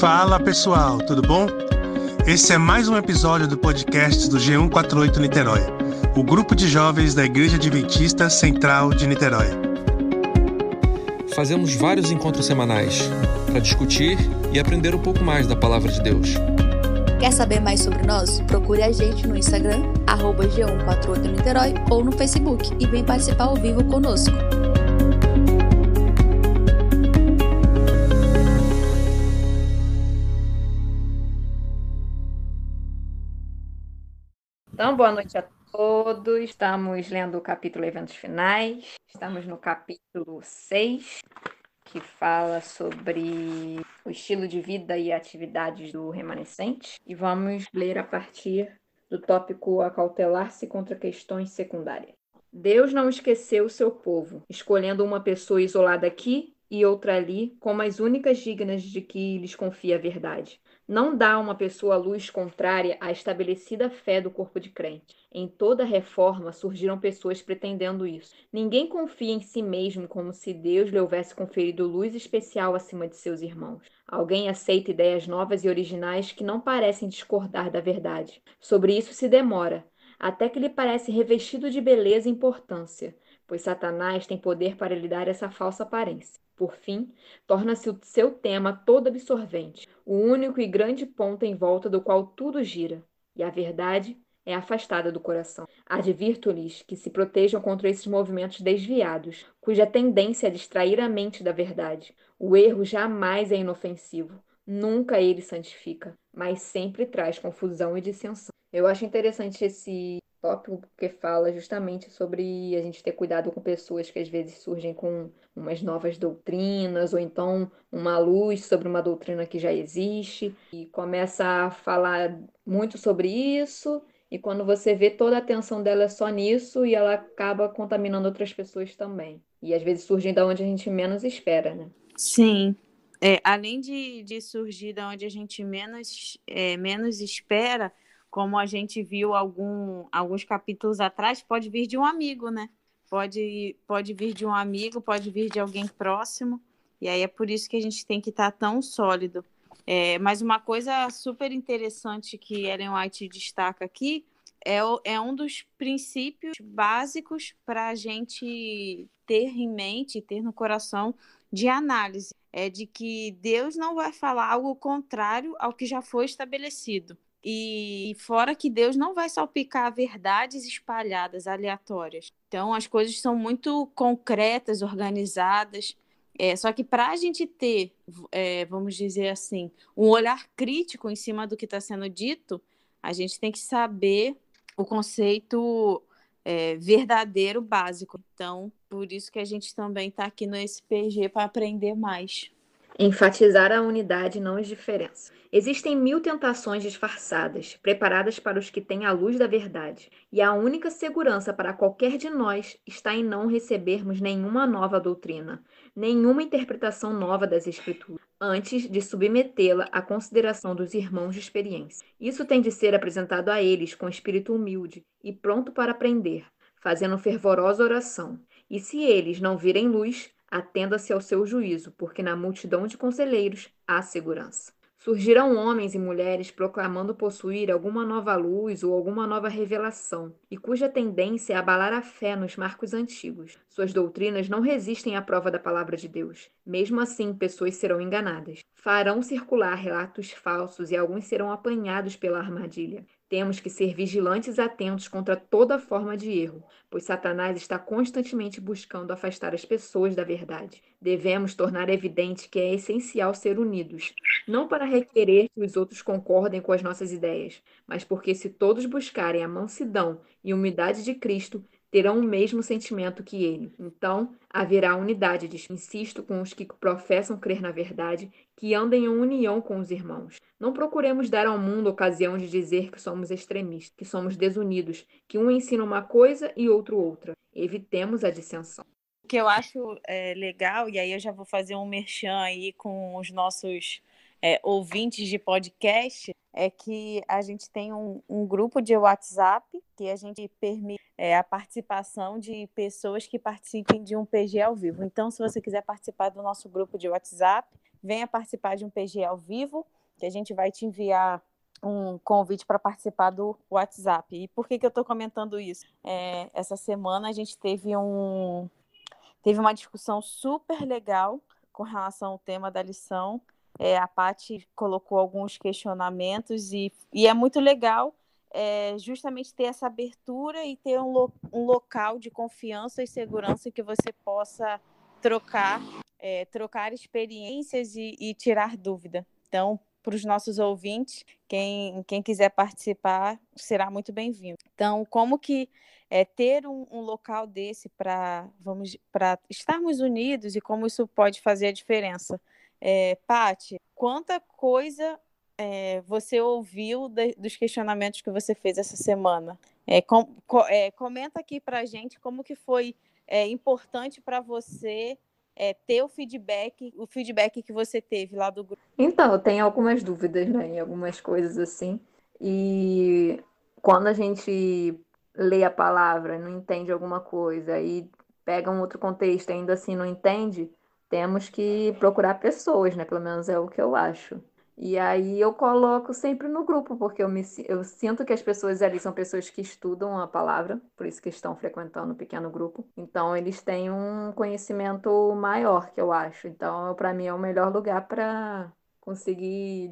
Fala pessoal, tudo bom? Esse é mais um episódio do podcast do G148 Niterói, o grupo de jovens da Igreja Adventista Central de Niterói. Fazemos vários encontros semanais para discutir e aprender um pouco mais da palavra de Deus. Quer saber mais sobre nós? Procure a gente no Instagram, arroba G148 Niterói ou no Facebook e vem participar ao vivo conosco. Boa noite a todos. Estamos lendo o capítulo Eventos Finais. Estamos no capítulo 6, que fala sobre o estilo de vida e atividades do remanescente. E vamos ler a partir do tópico Acautelar-se contra questões secundárias. Deus não esqueceu o seu povo, escolhendo uma pessoa isolada aqui e outra ali como as únicas dignas de que lhes confia a verdade não dá uma pessoa luz contrária à estabelecida fé do corpo de crente. Em toda reforma surgiram pessoas pretendendo isso. Ninguém confia em si mesmo como se Deus lhe houvesse conferido luz especial acima de seus irmãos. Alguém aceita ideias novas e originais que não parecem discordar da verdade. Sobre isso se demora, até que lhe parece revestido de beleza e importância, pois Satanás tem poder para lhe dar essa falsa aparência. Por fim, torna-se o seu tema todo absorvente, o único e grande ponto em volta do qual tudo gira, e a verdade é afastada do coração. Advirto-lhes que se protejam contra esses movimentos desviados, cuja tendência é distrair a mente da verdade. O erro jamais é inofensivo, nunca ele santifica, mas sempre traz confusão e dissensão. Eu acho interessante esse tópico que fala justamente sobre a gente ter cuidado com pessoas que às vezes surgem com umas novas doutrinas ou então uma luz sobre uma doutrina que já existe e começa a falar muito sobre isso e quando você vê toda a atenção dela é só nisso e ela acaba contaminando outras pessoas também. E às vezes surgem da onde a gente menos espera, né? Sim. É, além de, de surgir da onde a gente menos, é, menos espera, como a gente viu algum, alguns capítulos atrás, pode vir de um amigo, né? Pode, pode vir de um amigo, pode vir de alguém próximo. E aí é por isso que a gente tem que estar tá tão sólido. É, mas uma coisa super interessante que Ellen White destaca aqui é, é um dos princípios básicos para a gente ter em mente, ter no coração de análise. É de que Deus não vai falar algo contrário ao que já foi estabelecido. E fora que Deus não vai salpicar verdades espalhadas, aleatórias. Então, as coisas são muito concretas, organizadas. É, só que para a gente ter, é, vamos dizer assim, um olhar crítico em cima do que está sendo dito, a gente tem que saber o conceito é, verdadeiro básico. Então, por isso que a gente também está aqui no SPG para aprender mais. Enfatizar a unidade, não as diferenças. Existem mil tentações disfarçadas, preparadas para os que têm a luz da verdade, e a única segurança para qualquer de nós está em não recebermos nenhuma nova doutrina, nenhuma interpretação nova das Escrituras, antes de submetê-la à consideração dos irmãos de experiência. Isso tem de ser apresentado a eles com espírito humilde e pronto para aprender, fazendo fervorosa oração. E se eles não virem luz, Atenda-se ao seu juízo, porque na multidão de conselheiros há segurança. Surgirão homens e mulheres proclamando possuir alguma nova luz ou alguma nova revelação, e cuja tendência é abalar a fé nos marcos antigos. Suas doutrinas não resistem à prova da palavra de Deus. Mesmo assim, pessoas serão enganadas. Farão circular relatos falsos e alguns serão apanhados pela armadilha. Temos que ser vigilantes atentos contra toda forma de erro, pois Satanás está constantemente buscando afastar as pessoas da verdade. Devemos tornar evidente que é essencial ser unidos, não para requerer que os outros concordem com as nossas ideias, mas porque se todos buscarem a mansidão e humildade de Cristo, terão o mesmo sentimento que ele. Então, haverá unidade. Insisto com os que professam crer na verdade, que andem em união com os irmãos. Não procuremos dar ao mundo ocasião de dizer que somos extremistas, que somos desunidos, que um ensina uma coisa e outro outra. Evitemos a dissensão. O que eu acho é, legal, e aí eu já vou fazer um merchan aí com os nossos é, ouvintes de podcast, é que a gente tem um, um grupo de WhatsApp que a gente permite é, a participação de pessoas que participem de um PG ao vivo. Então, se você quiser participar do nosso grupo de WhatsApp, venha participar de um PG ao vivo, que a gente vai te enviar um convite para participar do WhatsApp. E por que, que eu estou comentando isso? É, essa semana a gente teve um teve uma discussão super legal com relação ao tema da lição. É, a Paty colocou alguns questionamentos e, e é muito legal é, justamente ter essa abertura e ter um, lo, um local de confiança e segurança que você possa trocar, é, trocar experiências e, e tirar dúvida. Então, para os nossos ouvintes, quem, quem quiser participar será muito bem-vindo. Então, como que é, ter um, um local desse para vamos para estarmos unidos e como isso pode fazer a diferença? É, Pati, quanta coisa é, você ouviu de, dos questionamentos que você fez essa semana? É, com, co, é, comenta aqui para gente como que foi é, importante para você ter o feedback, o feedback que você teve lá do grupo? Então, tenho algumas dúvidas, né, em algumas coisas assim. E quando a gente lê a palavra, não entende alguma coisa e pega um outro contexto ainda assim não entende, temos que procurar pessoas, né? Pelo menos é o que eu acho. E aí eu coloco sempre no grupo, porque eu, me, eu sinto que as pessoas ali são pessoas que estudam a palavra, por isso que estão frequentando o pequeno grupo. Então eles têm um conhecimento maior, que eu acho. Então, para mim, é o melhor lugar para conseguir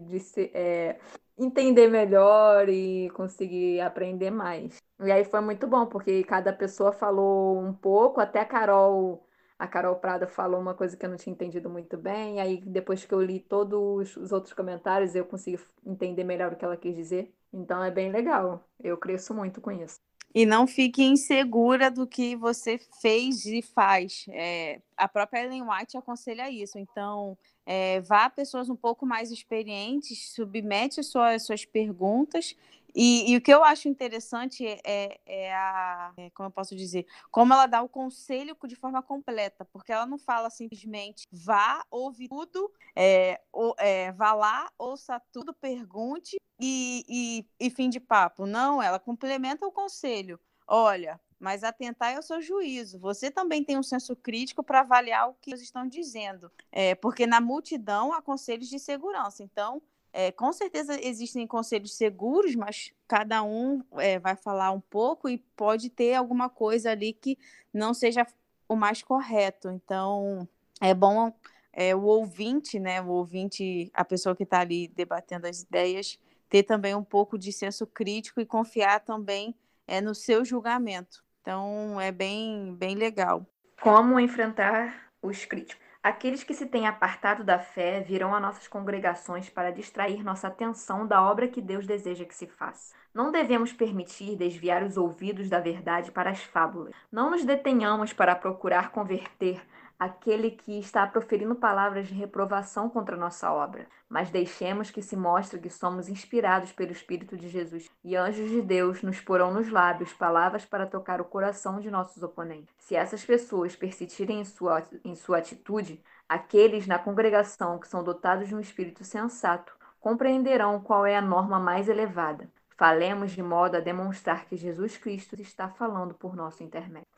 é, entender melhor e conseguir aprender mais. E aí foi muito bom, porque cada pessoa falou um pouco, até a Carol a Carol Prada falou uma coisa que eu não tinha entendido muito bem, aí depois que eu li todos os outros comentários, eu consegui entender melhor o que ela quis dizer. Então é bem legal. Eu cresço muito com isso. E não fique insegura do que você fez e faz. É, a própria Ellen White aconselha isso. Então, é, vá a pessoas um pouco mais experientes, submete as suas, suas perguntas e, e, o que eu acho interessante é, é, é a, é, como eu posso dizer, como ela dá o conselho de forma completa, porque ela não fala simplesmente vá, ouve tudo, é, ou, é, vá lá, ouça tudo, pergunte e, e, e fim de papo. Não, ela complementa o conselho. Olha, mas atentar ao seu juízo. Você também tem um senso crítico para avaliar o que eles estão dizendo, é, porque na multidão há conselhos de segurança. Então, é, com certeza existem conselhos seguros, mas cada um é, vai falar um pouco e pode ter alguma coisa ali que não seja o mais correto. Então, é bom é, o ouvinte, né, o ouvinte, a pessoa que está ali debatendo as ideias, ter também um pouco de senso crítico e confiar também é, no seu julgamento. Então, é bem, bem legal. Como enfrentar os críticos? Aqueles que se têm apartado da fé virão a nossas congregações para distrair nossa atenção da obra que Deus deseja que se faça. Não devemos permitir desviar os ouvidos da verdade para as fábulas. Não nos detenhamos para procurar converter aquele que está proferindo palavras de reprovação contra nossa obra, mas deixemos que se mostre que somos inspirados pelo Espírito de Jesus e anjos de Deus nos porão nos lábios palavras para tocar o coração de nossos oponentes. Se essas pessoas persistirem em sua, em sua atitude, aqueles na congregação que são dotados de um espírito sensato compreenderão qual é a norma mais elevada. Falemos de modo a demonstrar que Jesus Cristo está falando por nosso intermédio.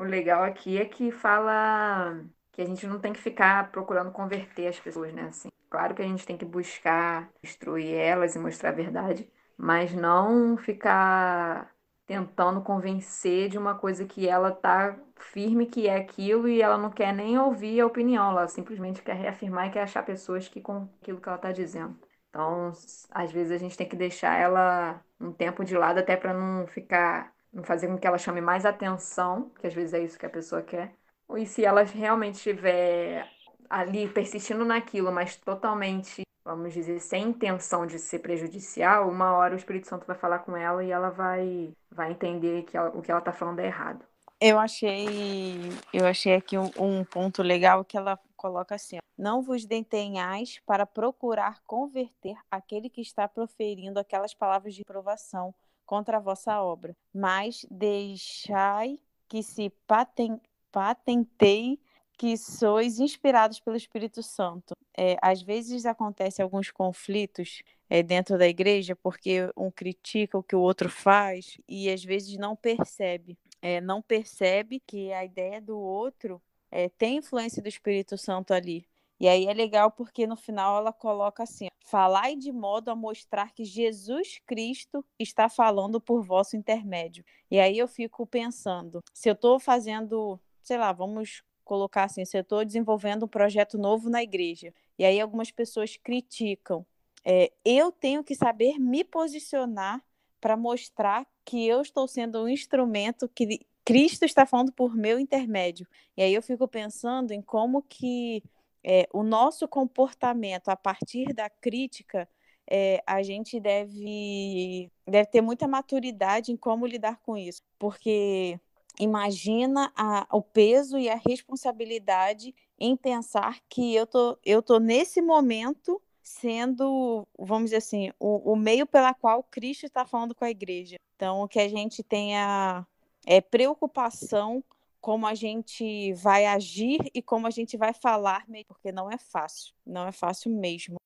O legal aqui é que fala que a gente não tem que ficar procurando converter as pessoas, né? Assim, claro que a gente tem que buscar instruir elas e mostrar a verdade, mas não ficar tentando convencer de uma coisa que ela tá firme que é aquilo e ela não quer nem ouvir a opinião, ela simplesmente quer reafirmar e quer achar pessoas que com aquilo que ela tá dizendo. Então, às vezes a gente tem que deixar ela um tempo de lado até para não ficar fazer com que ela chame mais atenção, que às vezes é isso que a pessoa quer. E se ela realmente estiver ali persistindo naquilo, mas totalmente, vamos dizer, sem intenção de ser prejudicial, uma hora o Espírito Santo vai falar com ela e ela vai, vai entender que ela, o que ela está falando é errado. Eu achei, eu achei aqui um, um, ponto legal que ela coloca assim: ó, não vos detenhais para procurar converter aquele que está proferindo aquelas palavras de provação contra a vossa obra, mas deixai que se paten, patenteie que sois inspirados pelo Espírito Santo. É, às vezes acontecem alguns conflitos é, dentro da igreja porque um critica o que o outro faz e às vezes não percebe, é, não percebe que a ideia do outro é, tem influência do Espírito Santo ali. E aí é legal porque no final ela coloca assim: falai de modo a mostrar que Jesus Cristo está falando por vosso intermédio. E aí eu fico pensando, se eu estou fazendo, sei lá, vamos colocar assim, se eu estou desenvolvendo um projeto novo na igreja, e aí algumas pessoas criticam, é, eu tenho que saber me posicionar para mostrar que eu estou sendo um instrumento que Cristo está falando por meu intermédio. E aí eu fico pensando em como que é, o nosso comportamento a partir da crítica, é, a gente deve, deve ter muita maturidade em como lidar com isso, porque imagina a, o peso e a responsabilidade em pensar que eu tô, eu tô nesse momento sendo, vamos dizer assim, o, o meio pela qual Cristo está falando com a igreja. Então, que a gente tenha é, preocupação como a gente vai agir e como a gente vai falar, porque não é fácil, não é fácil mesmo.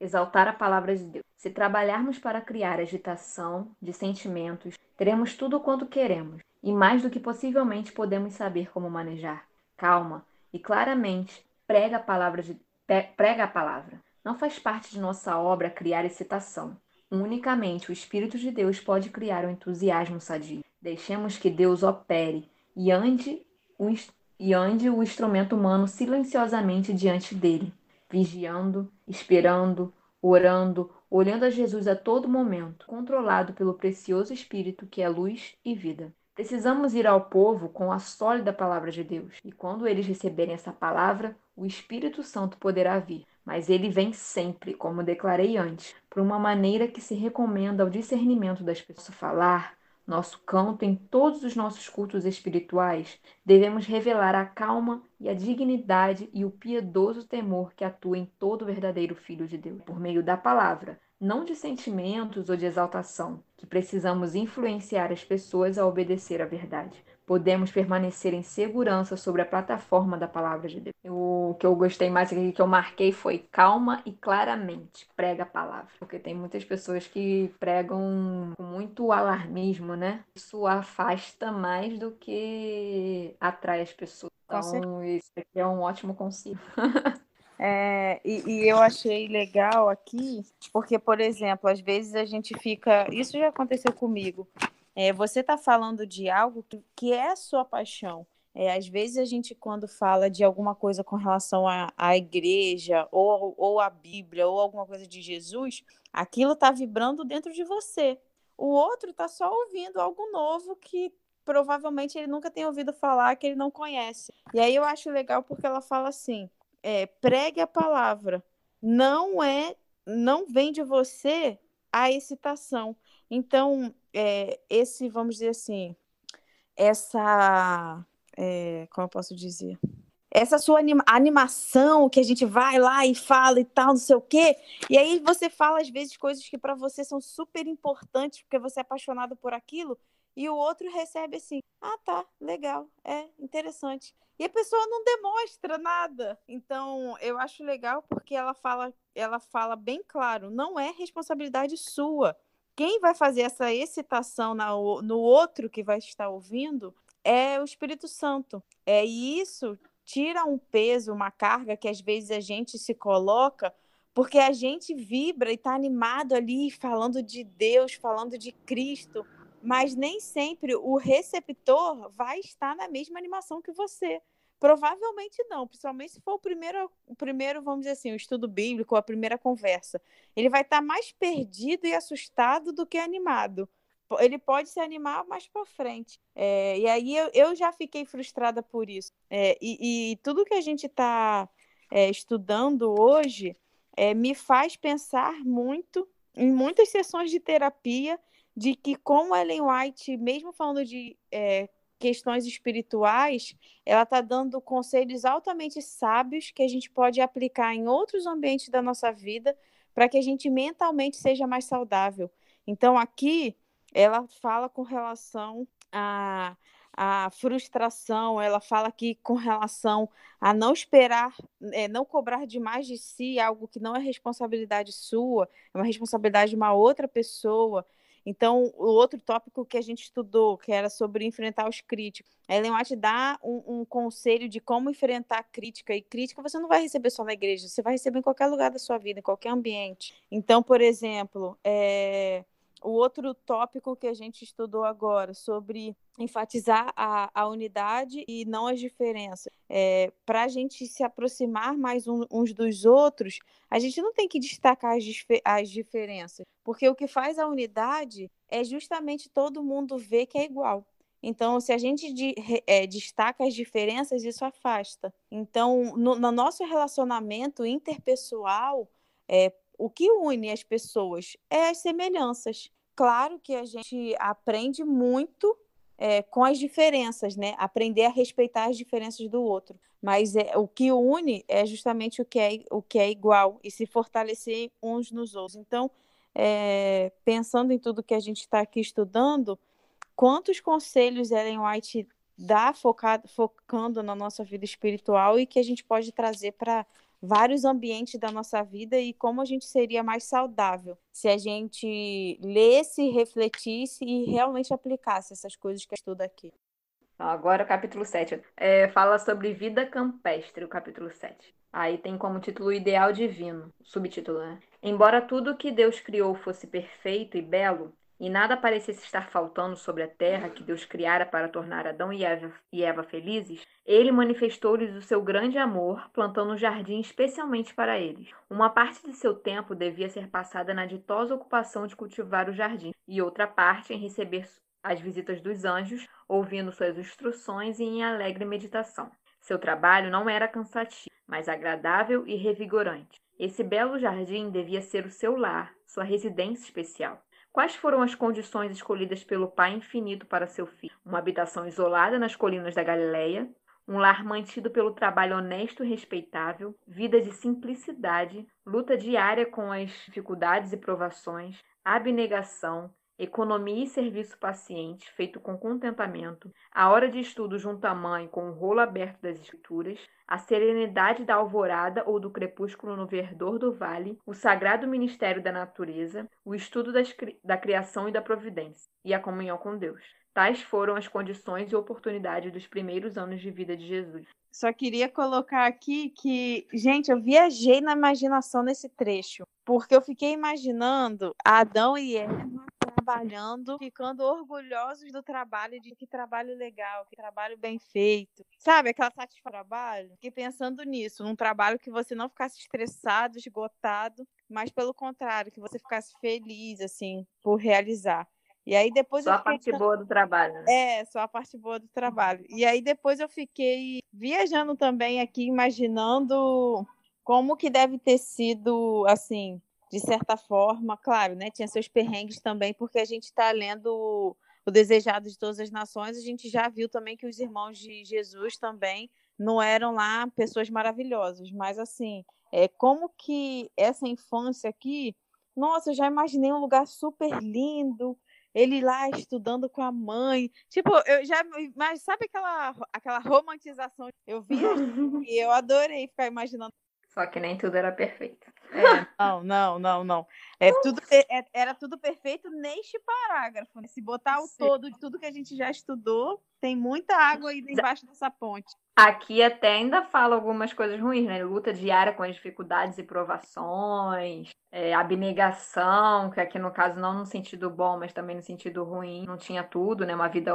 Exaltar a palavra de Deus. Se trabalharmos para criar agitação de sentimentos, teremos tudo quanto queremos e mais do que possivelmente podemos saber como manejar. Calma e claramente prega a palavra de, prega a palavra. Não faz parte de nossa obra criar excitação. Unicamente o Espírito de Deus pode criar o um entusiasmo sadio. Deixemos que Deus opere e ande o, e o instrumento humano silenciosamente diante dele, vigiando, esperando, orando, olhando a Jesus a todo momento, controlado pelo precioso Espírito que é luz e vida. Precisamos ir ao povo com a sólida palavra de Deus, e quando eles receberem essa palavra, o Espírito Santo poderá vir. Mas ele vem sempre, como declarei antes, por uma maneira que se recomenda ao discernimento das pessoas falar, nosso canto em todos os nossos cultos espirituais, devemos revelar a calma e a dignidade e o piedoso temor que atua em todo verdadeiro filho de Deus, por meio da palavra, não de sentimentos ou de exaltação, que precisamos influenciar as pessoas a obedecer à verdade podemos permanecer em segurança sobre a plataforma da palavra de Deus. O que eu gostei mais aqui, que eu marquei foi calma e claramente, prega a palavra. Porque tem muitas pessoas que pregam com muito alarmismo, né? Isso afasta mais do que atrai as pessoas. Então, isso aqui é um ótimo conselho. É, e, e, eu achei legal aqui, porque, por exemplo, às vezes a gente fica. Isso já aconteceu comigo. É, você está falando de algo que, que é a sua paixão. É, às vezes a gente, quando fala de alguma coisa com relação à, igreja, ou, ou à Bíblia, ou alguma coisa de Jesus, aquilo está vibrando dentro de você. O outro está só ouvindo algo novo que provavelmente ele nunca tem ouvido falar, que ele não conhece. E aí eu acho legal porque ela fala assim: é, pregue a palavra. Não é, não vem de você a excitação. Então, é, esse, vamos dizer assim, essa. É, como eu posso dizer? Essa sua anima animação que a gente vai lá e fala e tal, não sei o quê. E aí você fala, às vezes, coisas que para você são super importantes, porque você é apaixonado por aquilo, e o outro recebe assim: ah, tá, legal, é interessante. E a pessoa não demonstra nada. Então, eu acho legal porque ela fala, ela fala bem claro, não é responsabilidade sua quem vai fazer essa excitação na, no outro que vai estar ouvindo é o Espírito Santo. É isso tira um peso, uma carga que às vezes a gente se coloca porque a gente vibra e está animado ali falando de Deus, falando de Cristo, mas nem sempre o receptor vai estar na mesma animação que você. Provavelmente não, principalmente se for o primeiro, o primeiro, vamos dizer assim, o estudo bíblico, a primeira conversa. Ele vai estar mais perdido e assustado do que animado. Ele pode se animar mais para frente. É, e aí eu, eu já fiquei frustrada por isso. É, e, e, tudo que a gente está é, estudando hoje é, me faz pensar muito em muitas sessões de terapia de que, como Ellen White, mesmo falando de é, questões espirituais, ela está dando conselhos altamente sábios que a gente pode aplicar em outros ambientes da nossa vida para que a gente mentalmente seja mais saudável. Então, aqui, ela fala com relação a a frustração, ela fala aqui com relação a não esperar, é, não cobrar demais de si algo que não é responsabilidade sua, é uma responsabilidade de uma outra pessoa. Então, o outro tópico que a gente estudou, que era sobre enfrentar os críticos, Ellen White dá um, um, conselho de como enfrentar a crítica. E crítica você não vai receber só na igreja, você vai receber em qualquer lugar da sua vida, em qualquer ambiente. Então, por exemplo, é, o outro tópico que a gente estudou agora, sobre enfatizar a, a unidade e não as diferenças. É, Para a gente se aproximar mais um, uns dos outros, a gente não tem que destacar as, as diferenças, porque o que faz a unidade é justamente todo mundo ver que é igual. Então, se a gente de, é, destaca as diferenças, isso afasta. Então, no, no nosso relacionamento interpessoal, é, o que une as pessoas é as semelhanças. Claro que a gente aprende muito é, com as diferenças, né? Aprender a respeitar as diferenças do outro. Mas é, o que une é justamente o que é, o que é igual e se fortalecer uns nos outros. Então, é, pensando em tudo que a gente está aqui estudando, quantos conselhos Ellen White dá focado, focando na nossa vida espiritual e que a gente pode trazer para vários ambientes da nossa vida e como a gente seria mais saudável se a gente lesse, refletisse e realmente aplicasse essas coisas que estuda aqui. Agora o capítulo 7. É, fala sobre vida campestre, o capítulo 7. Aí tem como título Ideal Divino, subtítulo, né? Embora tudo que Deus criou fosse perfeito e belo, e nada parecesse estar faltando sobre a terra que Deus criara para tornar Adão e Eva, e Eva felizes, ele manifestou-lhes o seu grande amor, plantando um jardim especialmente para eles. Uma parte de seu tempo devia ser passada na ditosa ocupação de cultivar o jardim, e outra parte em receber as visitas dos anjos, ouvindo suas instruções e em alegre meditação. Seu trabalho não era cansativo, mas agradável e revigorante. Esse belo jardim devia ser o seu lar, sua residência especial. Quais foram as condições escolhidas pelo Pai infinito para seu filho? Uma habitação isolada nas colinas da Galileia, um lar mantido pelo trabalho honesto e respeitável, vida de simplicidade, luta diária com as dificuldades e provações, abnegação, economia e serviço paciente, feito com contentamento, a hora de estudo junto à mãe com o rolo aberto das escrituras, a serenidade da alvorada ou do crepúsculo no verdor do vale, o sagrado ministério da natureza, o estudo das, da criação e da providência, e a comunhão com Deus. Tais foram as condições e oportunidades dos primeiros anos de vida de Jesus. Só queria colocar aqui que, gente, eu viajei na imaginação nesse trecho, porque eu fiquei imaginando Adão e Eva trabalhando, ficando orgulhosos do trabalho, de que trabalho legal, que trabalho bem feito. Sabe, aquela satisfação do trabalho? Fiquei pensando nisso, num trabalho que você não ficasse estressado, esgotado, mas pelo contrário, que você ficasse feliz, assim, por realizar. E aí depois só a parte boa do trabalho. Né? É, só a parte boa do trabalho. E aí depois eu fiquei viajando também aqui, imaginando como que deve ter sido, assim, de certa forma, claro, né? Tinha seus perrengues também, porque a gente está lendo o Desejado de Todas as Nações, a gente já viu também que os irmãos de Jesus também não eram lá pessoas maravilhosas, mas assim, é como que essa infância aqui, nossa, eu já imaginei um lugar super lindo, ele lá estudando com a mãe. Tipo, eu já. Mas sabe aquela, aquela romantização? Eu vi e eu adorei ficar imaginando só que nem tudo era perfeito. É, não, não, não, não. É tudo, é, era tudo perfeito neste parágrafo. Né? Se botar o Sim. todo de tudo que a gente já estudou, tem muita água aí embaixo dessa ponte. Aqui até ainda fala algumas coisas ruins, né? Luta diária com as dificuldades e provações, é, abnegação, que aqui no caso não no sentido bom, mas também no sentido ruim. Não tinha tudo, né? Uma vida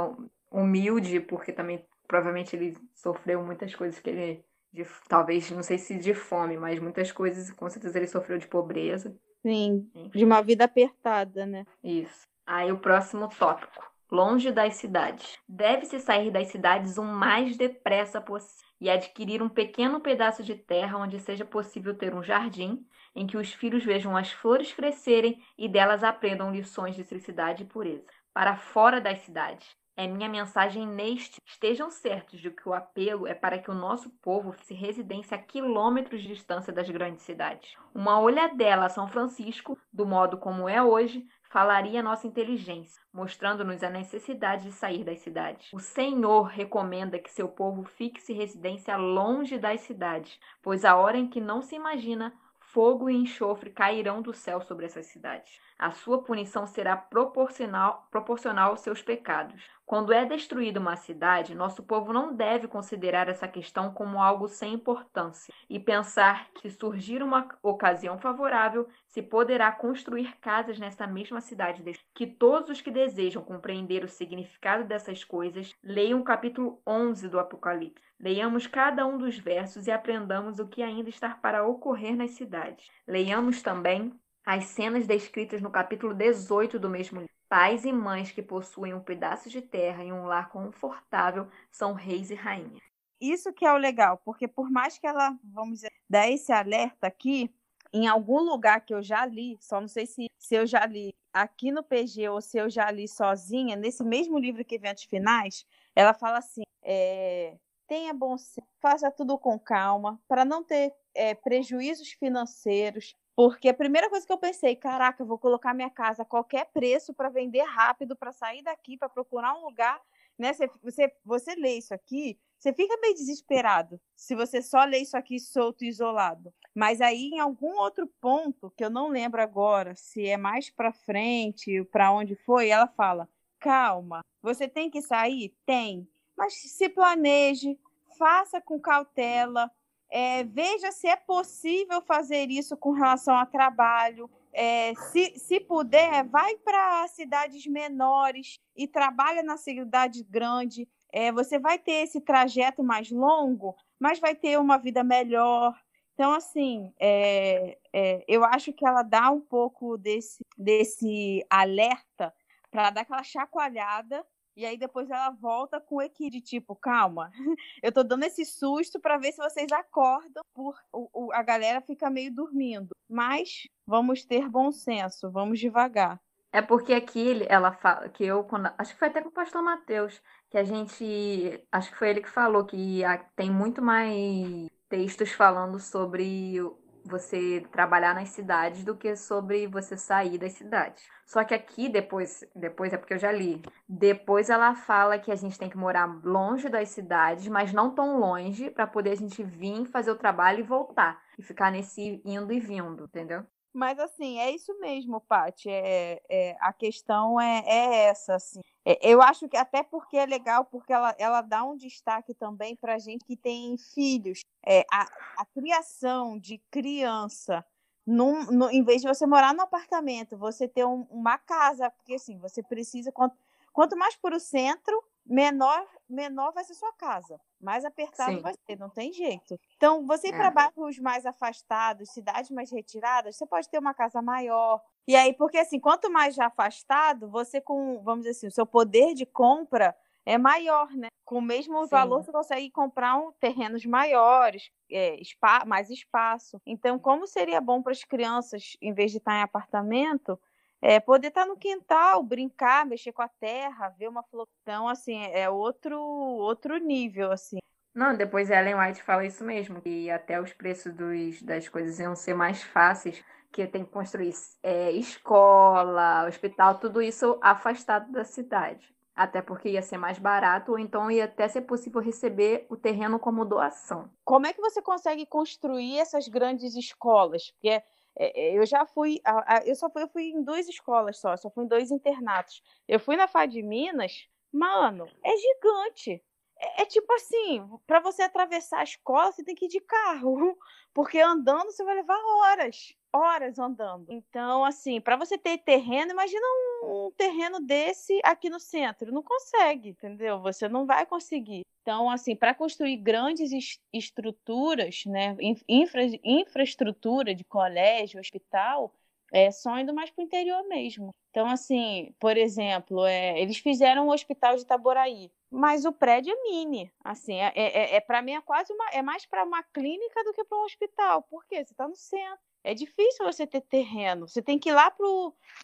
humilde, porque também provavelmente ele sofreu muitas coisas que ele de, talvez, não sei se de fome, mas muitas coisas, com certeza ele sofreu de pobreza. Sim, de uma vida apertada, né? Isso. Aí o próximo tópico. Longe das cidades. Deve-se sair das cidades o mais depressa possível e adquirir um pequeno pedaço de terra onde seja possível ter um jardim, em que os filhos vejam as flores crescerem e delas aprendam lições de felicidade e pureza. Para fora das cidades, é minha mensagem neste. Estejam certos de que o apelo é para que o nosso povo se residência a quilômetros de distância das grandes cidades. Uma olhadela a São Francisco, do modo como é hoje, falaria nossa inteligência, mostrando-nos a necessidade de sair das cidades. O Senhor recomenda que seu povo fixe residência longe das cidades, pois a hora em que não se imagina fogo e enxofre cairão do céu sobre essas cidades. A sua punição será proporcional, proporcional aos seus pecados. Quando é destruída uma cidade, nosso povo não deve considerar essa questão como algo sem importância e pensar que, surgir uma ocasião favorável, se poderá construir casas nesta mesma cidade. Que todos os que desejam compreender o significado dessas coisas leiam o capítulo 11 do Apocalipse. Leiamos cada um dos versos e aprendamos o que ainda está para ocorrer nas cidades. Leiamos também as cenas descritas no capítulo 18 do mesmo livro. Pais e mães que possuem um pedaço de terra e um lar confortável são reis e rainhas. Isso que é o legal, porque por mais que ela, vamos dizer, dê esse alerta aqui, em algum lugar que eu já li, só não sei se, se eu já li aqui no PG ou se eu já li sozinha, nesse mesmo livro que Eventos Finais, ela fala assim: é, tenha bom senso, faça tudo com calma, para não ter é, prejuízos financeiros, porque a primeira coisa que eu pensei, caraca, eu vou colocar minha casa a qualquer preço para vender rápido, para sair daqui, para procurar um lugar, né? Você, você, você lê isso aqui, você fica meio desesperado se você só lê isso aqui solto e isolado. Mas aí, em algum outro ponto, que eu não lembro agora, se é mais para frente, para onde foi, ela fala: calma, você tem que sair? Tem. Mas se planeje, faça com cautela, é, veja se é possível fazer isso com relação a trabalho. É, se, se puder, vai para cidades menores e trabalha na cidade grande. É, você vai ter esse trajeto mais longo, mas vai ter uma vida melhor. Então, assim, é, é, eu acho que ela dá um pouco desse, desse alerta para dar aquela chacoalhada e aí depois ela volta com o equilíbrio, tipo, calma, eu tô dando esse susto para ver se vocês acordam, por o, o, a galera fica meio dormindo. Mas vamos ter bom senso, vamos devagar. É porque aqui ela fala que eu, quando, acho que foi até com o pastor Mateus, que a gente, acho que foi ele que falou que tem muito mais textos falando sobre você trabalhar nas cidades do que sobre você sair das cidades. Só que aqui depois, depois é porque eu já li. Depois ela fala que a gente tem que morar longe das cidades, mas não tão longe para poder a gente vir fazer o trabalho e voltar e ficar nesse indo e vindo, entendeu? Mas assim, é isso mesmo, Paty. É, é, a questão é, é essa, assim. É, eu acho que até porque é legal, porque ela, ela dá um destaque também para gente que tem filhos. É, a, a criação de criança, num, no, em vez de você morar no apartamento, você ter um, uma casa, porque assim, você precisa. Quanto, quanto mais para o centro, menor, menor vai ser sua casa. Mais apertado Sim. vai ser, não tem jeito. Então, você ir é. para bairros mais afastados, cidades mais retiradas, você pode ter uma casa maior. E aí, porque assim, quanto mais já afastado, você com, vamos dizer assim, o seu poder de compra é maior, né? Com o mesmo Sim. valor, você consegue comprar um, terrenos maiores, é, spa, mais espaço. Então, como seria bom para as crianças, em vez de estar em apartamento, é, poder estar no quintal, brincar, mexer com a terra, ver uma flor. Então, assim, é outro, outro nível, assim. Não, depois Ellen White fala isso mesmo, que até os preços dos, das coisas iam ser mais fáceis, que tem que construir é, escola, hospital, tudo isso afastado da cidade. Até porque ia ser mais barato, ou então ia até ser possível receber o terreno como doação. Como é que você consegue construir essas grandes escolas? Porque é, é, eu já fui, eu só fui, eu fui em duas escolas só, só fui em dois internatos. Eu fui na FAD Minas, mano, é gigante. É, é tipo assim, para você atravessar a escola, você tem que ir de carro, porque andando você vai levar horas horas andando. Então, assim, para você ter terreno, imagina um, um, terreno desse aqui no centro. Não consegue, entendeu? Você não vai conseguir. Então, assim, para construir grandes estruturas, né, infra, infraestrutura de colégio, hospital, é só indo mais para o interior mesmo. Então, assim, por exemplo, é, eles fizeram o hospital de Itaboraí, mas o prédio é mini. Assim, é, é, é para mim é quase uma, é mais para uma clínica do que para um hospital. Por quê? Você está no centro. É difícil você ter terreno. Você tem que ir lá para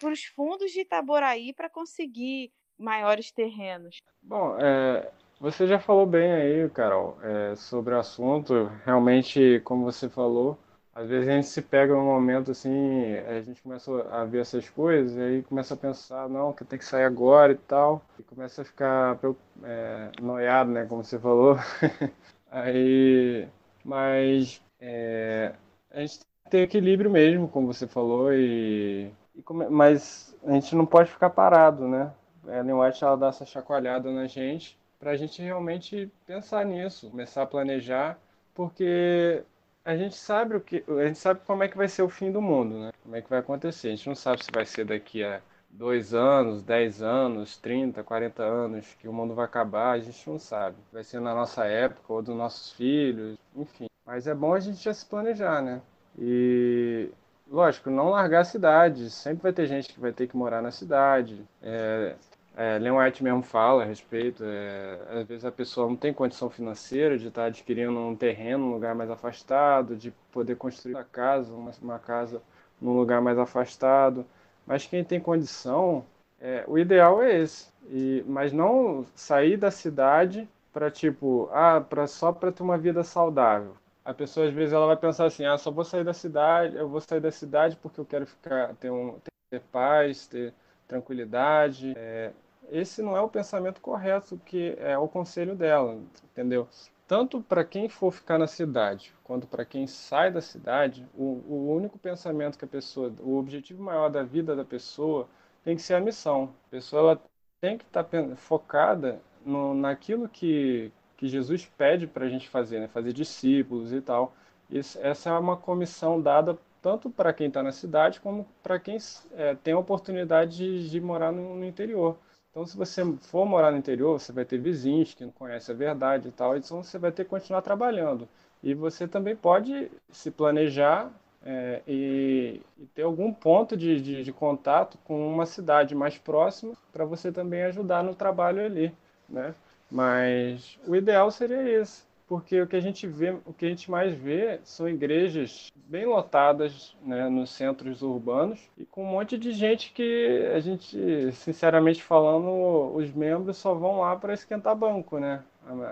os fundos de Itaboraí para conseguir maiores terrenos. Bom, é, você já falou bem aí, Carol, é, sobre o assunto. Realmente, como você falou, às vezes a gente se pega num momento assim, a gente começa a ver essas coisas, e aí começa a pensar, não, que tem que sair agora e tal, e começa a ficar é, noiado, né, como você falou. aí, mas é, a gente ter equilíbrio mesmo, como você falou, e, e come... mas a gente não pode ficar parado, né? A Ellen White ela dá essa chacoalhada na gente para a gente realmente pensar nisso, começar a planejar, porque a gente sabe o que, a gente sabe como é que vai ser o fim do mundo, né? Como é que vai acontecer. A gente não sabe se vai ser daqui a dois anos, dez anos, 30, 40 anos que o mundo vai acabar, a gente não sabe. Vai ser na nossa época ou dos nossos filhos, enfim. Mas é bom a gente já se planejar, né? E, lógico, não largar a cidade. Sempre vai ter gente que vai ter que morar na cidade. É, é, Leon White mesmo fala a respeito. É, às vezes a pessoa não tem condição financeira de estar adquirindo um terreno, um lugar mais afastado, de poder construir uma casa, uma, uma casa num lugar mais afastado. Mas quem tem condição, é, o ideal é esse. E, mas não sair da cidade para tipo, ah, pra, só para ter uma vida saudável. A pessoa às vezes ela vai pensar assim, ah, só vou sair da cidade, eu vou sair da cidade porque eu quero ficar ter um ter paz, ter tranquilidade. É, esse não é o pensamento correto que é o conselho dela, entendeu? tanto para quem for ficar na cidade quanto para quem sai da cidade, o, o, único pensamento que a pessoa, o objetivo maior da vida da pessoa tem que ser a missão. A pessoa tem que estar tá focada no, naquilo que, que Jesus pede para a gente fazer, né? fazer discípulos e tal. Isso, essa é uma comissão dada tanto para quem está na cidade como para quem é, tem a oportunidade de, de morar no, no interior. Então, se você for morar no interior, você vai ter vizinhos que não conhecem a verdade e tal, então você vai ter que continuar trabalhando. E você também pode se planejar é, e, e, ter algum ponto de, de, de, contato com uma cidade mais próxima para você também ajudar no trabalho ali, né? Mas o ideal seria isso porque o que a gente vê, o que a gente mais vê são igrejas bem lotadas né, nos centros urbanos e com um monte de gente que a gente, sinceramente falando, os membros só vão lá para esquentar banco, né?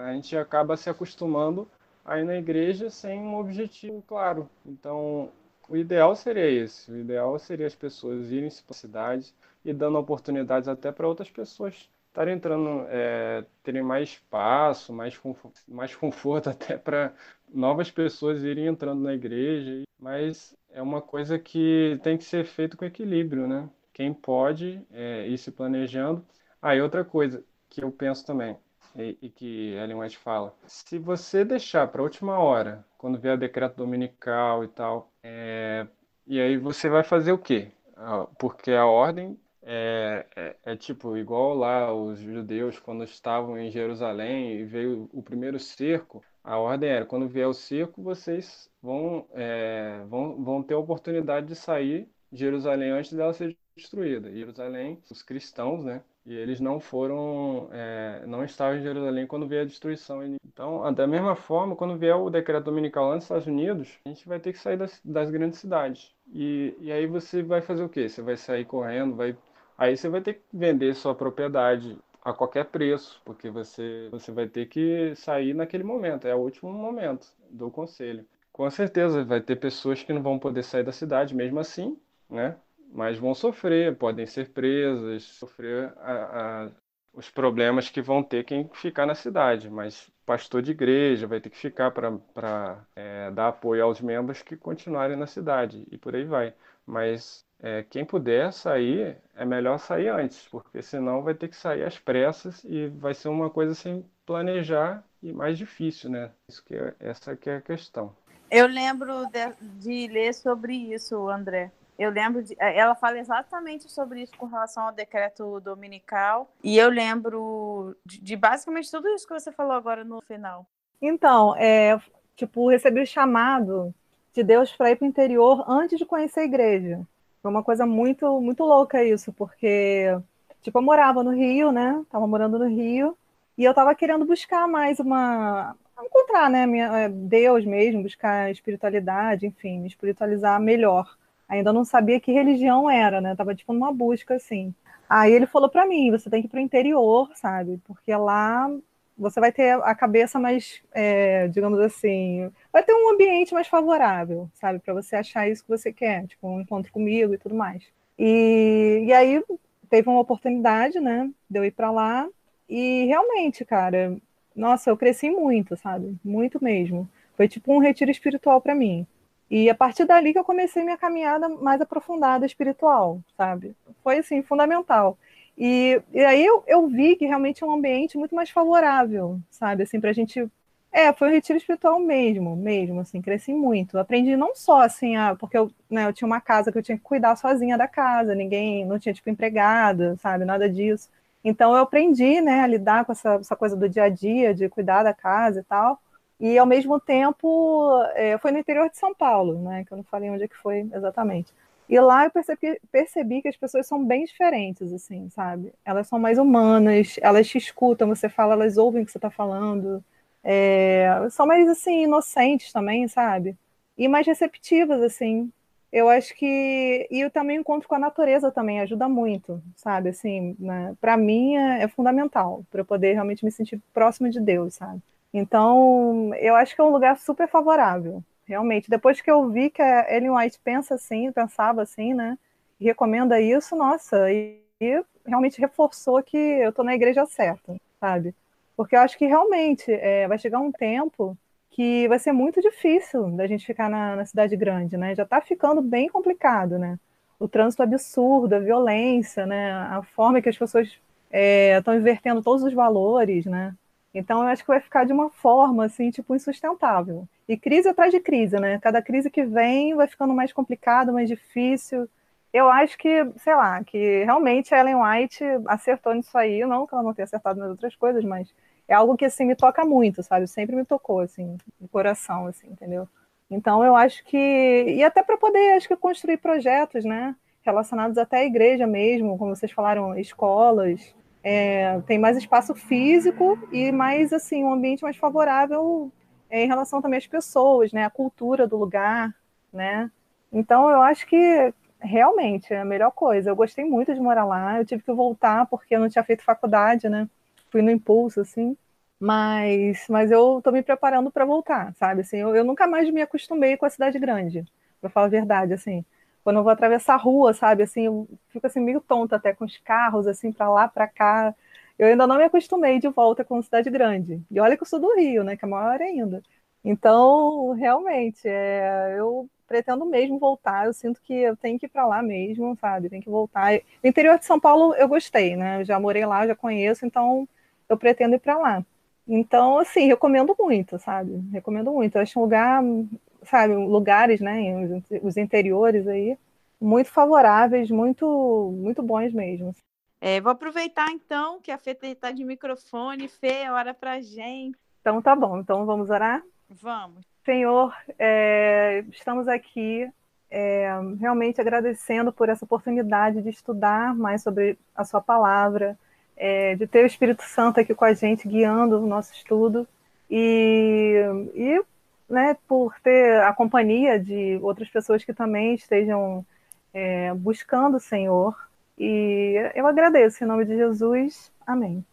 A gente acaba se acostumando a ir na igreja sem um objetivo claro. Então, o ideal seria esse. O ideal seria as pessoas irem para a cidade e dando oportunidades até para outras pessoas estarem entrando, é, terem mais espaço, mais conforto, mais conforto até para novas pessoas irem entrando na igreja. Mas é uma coisa que tem que ser feito com equilíbrio, né? Quem pode é, ir se planejando. Ah, outra coisa que eu penso também, e, e que Ellen White fala, se você deixar para a última hora, quando vier o decreto dominical e tal, é, e aí você vai fazer o quê? Ah, porque a ordem é, é, é, tipo igual lá os judeus quando estavam em Jerusalém e veio o primeiro cerco, a ordem era quando vier o cerco vocês vão, é, vão, vão ter a oportunidade de sair de Jerusalém antes dela ser destruída. Jerusalém, os cristãos, né? E eles não foram, é, não estavam em Jerusalém quando veio a destruição. Então, da mesma forma, quando vier o decreto dominical lá nos Estados Unidos, a gente vai ter que sair das, das grandes cidades. E, e aí você vai fazer o quê? Você vai sair correndo, vai Aí você vai ter que vender sua propriedade a qualquer preço, porque você, você vai ter que sair naquele momento, é o último momento do conselho. Com certeza vai ter pessoas que não vão poder sair da cidade mesmo assim, né? Mas vão sofrer, podem ser presas, sofrer a, a, os problemas que vão ter quem ficar na cidade. Mas pastor de igreja vai ter que ficar para é, dar apoio aos membros que continuarem na cidade e por aí vai. Mas é, quem puder sair, é melhor sair antes, porque senão vai ter que sair às pressas e vai ser uma coisa sem planejar e mais difícil, né? Isso que é, essa que é a questão. Eu lembro de, de ler sobre isso, André. Eu lembro de, ela fala exatamente sobre isso com relação ao decreto dominical e eu lembro de, de basicamente tudo isso que você falou agora no final. Então, é, tipo, recebi o chamado de Deus para ir para o interior antes de conhecer a igreja. Foi uma coisa muito, muito louca isso, porque, tipo, eu morava no Rio, né? Tava morando no Rio, e eu tava querendo buscar mais uma. encontrar, né? Minha, é, Deus mesmo, buscar espiritualidade, enfim, me espiritualizar melhor. Ainda não sabia que religião era, né? Tava, tipo, numa busca, assim. Aí ele falou para mim: você tem que ir pro interior, sabe? Porque lá você vai ter a cabeça mais, é, digamos assim, vai ter um ambiente mais favorável, sabe, para você achar isso que você quer, tipo, um encontro comigo e tudo mais. E, e aí teve uma oportunidade, né, de eu ir para lá, e realmente, cara, nossa, eu cresci muito, sabe, muito mesmo. Foi tipo um retiro espiritual para mim. E a partir dali que eu comecei minha caminhada mais aprofundada espiritual, sabe? Foi assim, fundamental. E, e aí eu, eu vi que realmente é um ambiente muito mais favorável, sabe? Assim, para a gente é, foi um retiro espiritual mesmo, mesmo, assim, cresci muito. Aprendi não só, assim, a, porque eu, né, eu tinha uma casa que eu tinha que cuidar sozinha da casa, ninguém, não tinha, tipo, empregada, sabe, nada disso. Então eu aprendi, né, a lidar com essa, essa coisa do dia a dia, de cuidar da casa e tal. E, ao mesmo tempo, é, foi no interior de São Paulo, né, que eu não falei onde é que foi exatamente. E lá eu percebi, percebi que as pessoas são bem diferentes, assim, sabe? Elas são mais humanas, elas te escutam, você fala, elas ouvem o que você está falando, é, são mais assim inocentes também, sabe? E mais receptivas assim. Eu acho que e eu também encontro com a natureza também ajuda muito, sabe? Assim, né? para mim é, é fundamental para eu poder realmente me sentir próximo de Deus, sabe? Então, eu acho que é um lugar super favorável, realmente. Depois que eu vi que a Ellen White pensa assim, pensava assim, né? Recomenda isso, nossa, e, e realmente reforçou que eu estou na igreja certa, sabe? Porque eu acho que realmente é, vai chegar um tempo que vai ser muito difícil da gente ficar na, na cidade grande, né? Já está ficando bem complicado, né? O trânsito absurdo, a violência, né? A forma que as pessoas estão é, invertendo todos os valores, né? Então eu acho que vai ficar de uma forma assim, tipo, insustentável. E crise atrás de crise, né? Cada crise que vem vai ficando mais complicado, mais difícil. Eu acho que, sei lá, que realmente a Ellen White acertou nisso aí, não que ela não tenha acertado nas outras coisas, mas é algo que assim me toca muito, sabe? Sempre me tocou assim, no coração, assim, entendeu? Então eu acho que e até para poder, acho que construir projetos, né, relacionados até à igreja mesmo, como vocês falaram, escolas, é, tem mais espaço físico e mais assim um ambiente mais favorável é, em relação também às pessoas, né, a cultura do lugar, né? Então eu acho que realmente é a melhor coisa. Eu gostei muito de morar lá. Eu tive que voltar porque eu não tinha feito faculdade, né? Fui no impulso, assim. Mas, mas eu tô me preparando para voltar, sabe? Assim, eu, eu, nunca mais me acostumei com a cidade grande, para falar a verdade, assim. Quando eu vou atravessar a rua, sabe? Assim, eu fico assim meio tonta até com os carros, assim, para lá, para cá. Eu ainda não me acostumei de volta com cidade grande. E olha que eu sou do Rio, né? Que é maior ainda. Então, realmente, é, eu pretendo mesmo voltar. Eu sinto que eu tenho que ir para lá mesmo, sabe? Tem que voltar. O interior de São Paulo eu gostei, né? Eu já morei lá, já conheço, então eu pretendo ir para lá. Então, assim, recomendo muito, sabe? Recomendo muito. Eu acho um lugar, sabe, lugares, né, os interiores aí, muito favoráveis, muito, muito bons mesmo. É, vou aproveitar então que a Fê está de microfone. Fê, hora pra gente. Então tá bom, então vamos orar? Vamos. Senhor, é, estamos aqui é, realmente agradecendo por essa oportunidade de estudar mais sobre a Sua palavra, é, de ter o Espírito Santo aqui com a gente, guiando o nosso estudo, e, e né, por ter a companhia de outras pessoas que também estejam é, buscando o Senhor. E eu agradeço, em nome de Jesus. Amém.